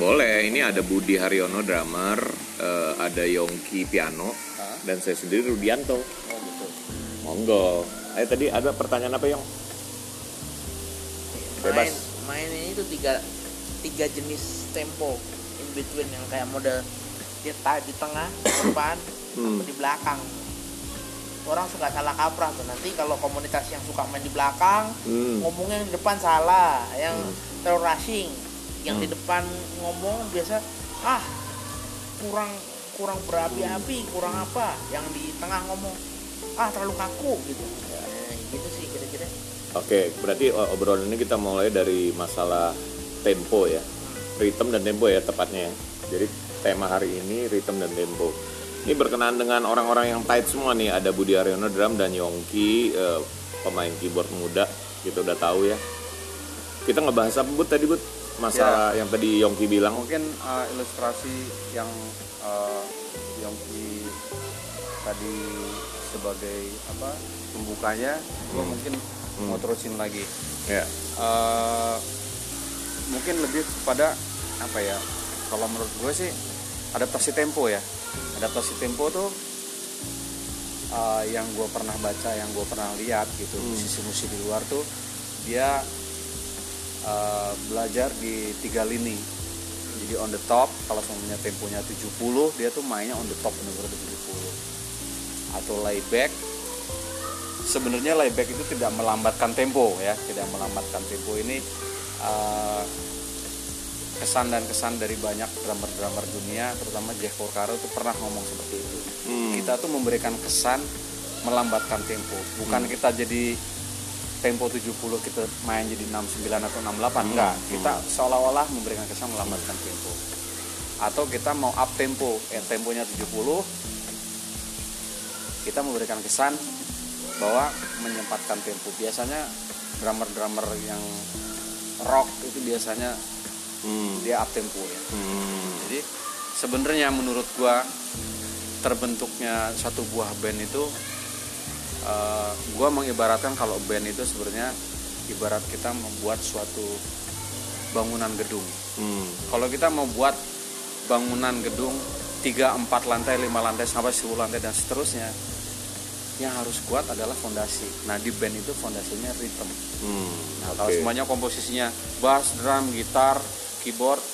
Boleh, ini ada Budi Haryono drummer, eh, ada Yongki piano, Hah? dan saya sendiri Rudianto. Oh gitu. Monggo. Ayo tadi ada pertanyaan apa Yong? main Bebas. main ini tuh tiga tiga jenis tempo in between yang kayak mode dia ta- di tengah di depan Hmm. atau di belakang orang suka salah kaprah tuh nanti kalau komunitas yang suka main di belakang Hmm. ngomongnya yang di depan salah yang terlalu rushing yang di Hmm. depan ngomong biasa ah kurang kurang berapi-api kurang apa yang di tengah ngomong ah terlalu kaku gitu ya, gitu sih kira-kira Oke, berarti o- obrolan ini kita mulai dari masalah tempo ya, ritme dan tempo ya tepatnya. ya. Jadi tema hari ini ritme dan tempo. Ini berkenaan dengan orang-orang yang tight semua nih. Ada Budi Aryono drum dan Yongki eh, pemain keyboard muda. Kita udah tahu ya. Kita ngebahas apa Bud tadi Bud? Masalah yang tadi Yongki bilang. Mungkin uh, ilustrasi yang uh, Yongki tadi sebagai apa pembukanya, Hmm. mungkin Hmm. mau terusin lagi. Ya. Eh, mungkin lebih kepada apa ya? Kalau menurut gue sih adaptasi tempo ya. Adaptasi tempo tuh eh, yang gue pernah baca, yang gue pernah lihat gitu Hmm. musisi-musisi di luar tuh dia eh, belajar di tiga lini. Jadi on the top kalau semuanya temponya 70 dia tuh mainnya on the top benar-benar di 70 atau layback sebenarnya layback itu tidak melambatkan tempo ya. Tidak melambatkan tempo ini eh, kesan dan kesan dari banyak drummer-drummer dunia terutama Jeff Porcaro itu pernah ngomong seperti itu. Hmm. kita tuh memberikan kesan melambatkan tempo. Bukan kita jadi tempo 70 kita main jadi 69 atau 68 enggak kita seolah-olah memberikan kesan melambatkan tempo. Atau kita mau up tempo eh temponya 70 kita memberikan kesan bahwa menyempatkan tempo. Biasanya drummer-drummer yang rock itu biasanya Hmm. dia up tempo ya. Hmm. jadi sebenarnya menurut gua terbentuknya satu buah band itu eh, gua mengibaratkan kalau band itu sebenarnya ibarat kita membuat suatu bangunan gedung. Hmm. Kalau kita mau buat bangunan gedung 3, 4 lantai, 5 lantai sampai 10 lantai dan seterusnya yang harus kuat adalah fondasi. Nah, di band itu fondasinya rhythm. Hmm. Nah, kalau Oke. semuanya komposisinya bass, drum, gitar, keyboard,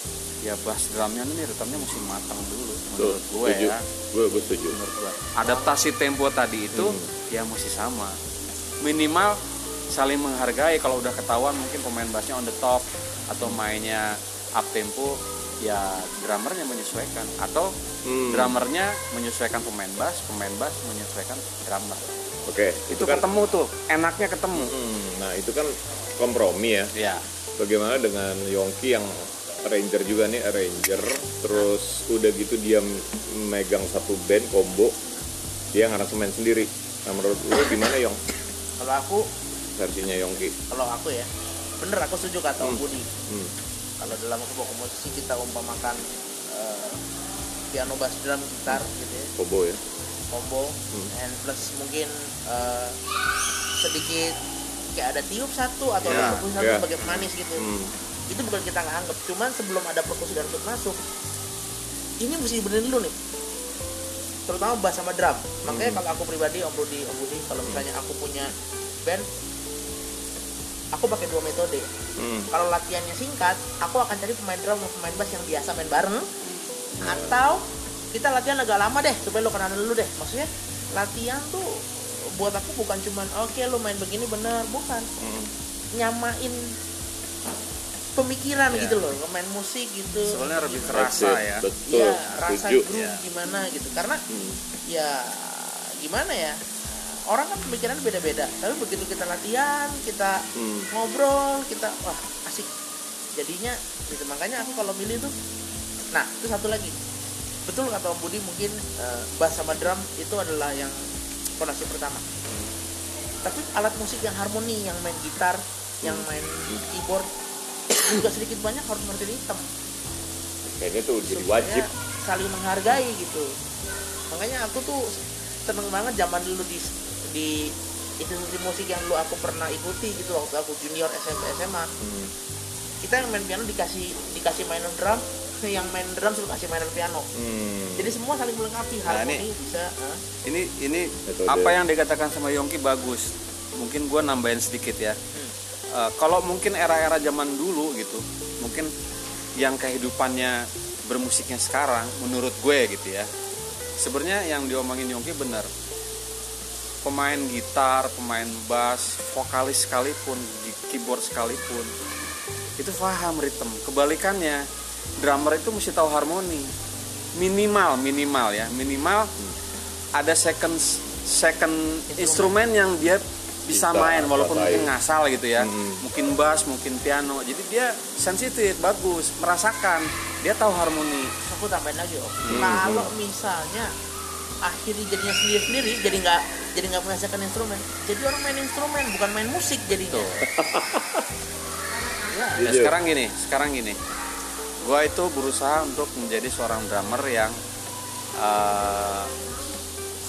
ya bass drumnya ini ritmenya mesti matang dulu Tuh, menurut gue setuju. ya. Gue gue setuju. Menurut gue. Adaptasi tempo tadi itu Hmm. ya mesti sama. Minimal saling menghargai kalau udah ketahuan mungkin pemain bassnya on the top atau mainnya up tempo ya drummernya menyesuaikan atau Hmm. drummernya menyesuaikan pemain bass, pemain bass menyesuaikan drummer. Oke, Itu ketemu tuh, enaknya ketemu. Hmm, nah itu kan kompromi ya. Ya. Bagaimana dengan Yongki yang arranger juga nih arranger, terus udah gitu dia megang satu band combo, dia ngaransemen sendiri. Nah menurut lu gimana Yong kalau aku versinya Yongki? kalau aku ya bener aku setuju kata Om Hmm. Budi Hmm. kalau dalam sebuah komposisi kita umpamakan eh, piano bass drum gitar gitu ya Combo ya. combo Hmm. and plus mungkin eh, sedikit kayak ada tiup satu atau Ya, ada perkusi satu ya. sebagai pemanis gitu Hmm. Itu bukan kita nggak anggap. Cuman sebelum ada perkusi dan flute masuk ini mesti benerin dulu nih. Terutama bass sama drum. Makanya Hmm. kalau aku pribadi om Budi om Budi kalau misalnya aku punya band aku pakai dua metode. Hmm. kalau latihannya singkat aku akan cari pemain drum dan pemain bass yang biasa main bareng. Atau kita latihan agak lama deh supaya lo kenalan dulu deh. Maksudnya latihan tuh buat aku bukan cuman oke lo main begini bener. Bukan. Hmm. nyamain pemikiran Iya. gitu loh main musik gitu Sebenarnya lebih Gimana- kerasa ya. Betul. Iya, rasa groove Iya. gimana gitu karena Hmm. ya gimana ya orang kan pemikiran beda-beda tapi begitu kita latihan kita Hmm. ngobrol kita wah asik jadinya gitu makanya aku kalau milih tuh nah itu satu lagi betul kata Om Budi mungkin eh, bass sama drum itu adalah yang fondasi pertama tapi alat musik yang harmoni yang main gitar yang main keyboard juga sedikit banyak harus ngerti ritme Kayaknya tuh jadi supaya wajib. saling menghargai gitu makanya aku tuh seneng banget zaman dulu di di institusi musik yang dulu aku pernah ikuti gitu waktu aku junior SMP SMA Hmm. kita yang main piano dikasih dikasih mainan drum yang main drum suruh kasih main piano Hmm. jadi semua saling melengkapi Nah, harmoni ini- bisa ini ini Metode. apa yang dikatakan sama Yongki bagus mungkin gue nambahin sedikit ya Eh, kalau mungkin era-era zaman dulu gitu mungkin yang kehidupannya bermusiknya sekarang menurut gue gitu ya sebenarnya yang diomongin Yongki benar. Pemain gitar pemain bass vokalis sekalipun keyboard sekalipun itu paham ritme. Kebalikannya drummer itu mesti tahu harmoni. Minimal minimal ya minimal ada second second instrumen yang dia bisa main walaupun mungkin ngasal gitu ya Hmm. mungkin bass mungkin piano jadi dia sensitif bagus merasakan dia tahu harmoni aku tambahin lagi om Hmm. kalau misalnya akhirnya jadinya sendiri sendiri jadi nggak jadi nggak punya second instrumen jadi orang main instrumen bukan main musik jadinya Tuh. ya Ya, sekarang gini, sekarang gini. Gua itu berusaha untuk menjadi seorang drummer yang uh,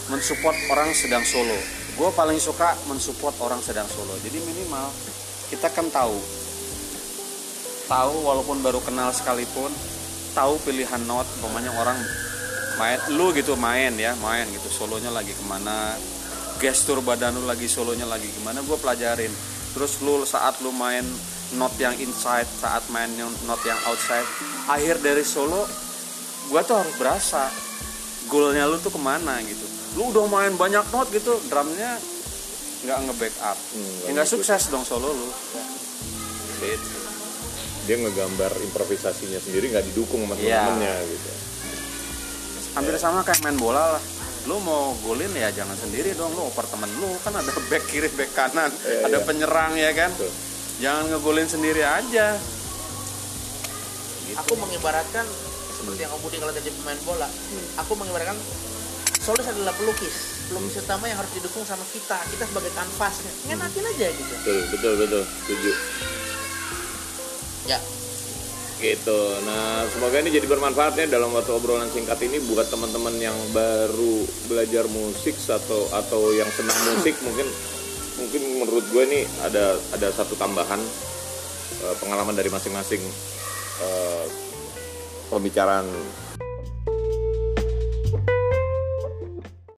mensupport orang sedang solo. Gue paling suka mensupport orang sedang solo. Jadi minimal kita kan tahu, tahu walaupun baru kenal sekalipun, tahu pilihan not, umpamanya orang main, lu gitu main ya, main gitu, solonya lagi ke mana, gestur badan lu lagi solonya lagi gimana, gue pelajarin. Terus lu saat lu main not yang inside, saat main not yang outside, akhir dari solo, gue tuh harus berasa goalnya lu tuh ke mana gitu. Lu udah main banyak not gitu, drumnya nggak nge-backup, Hmm, ya nggak ngikut. sukses dong solo lu. Gitu. dia ngegambar improvisasinya sendiri nggak didukung sama Iya. temen-temennya gitu hampir sama kayak main bola lah lu mau golin ya jangan sendiri dong lu oper temen lu kan ada back kiri back kanan Iya, ada iya. penyerang ya kan Tuh. jangan ngegolin sendiri aja gitu. aku mengibaratkan seperti yang Budi kalau tadi pemain bola aku mengibaratkan solis adalah pelukis pelukis utama yang harus didukung sama kita kita sebagai kanvasnya. Ngenakin aja gitu. Betul betul betul. Setuju. Ya. Gitu. Nah semoga ini jadi bermanfaatnya dalam waktu obrolan singkat ini buat teman-teman yang baru belajar musik atau atau yang senang musik mungkin mungkin menurut gue ini ada ada satu tambahan eh, pengalaman dari masing-masing eh, pembicaraan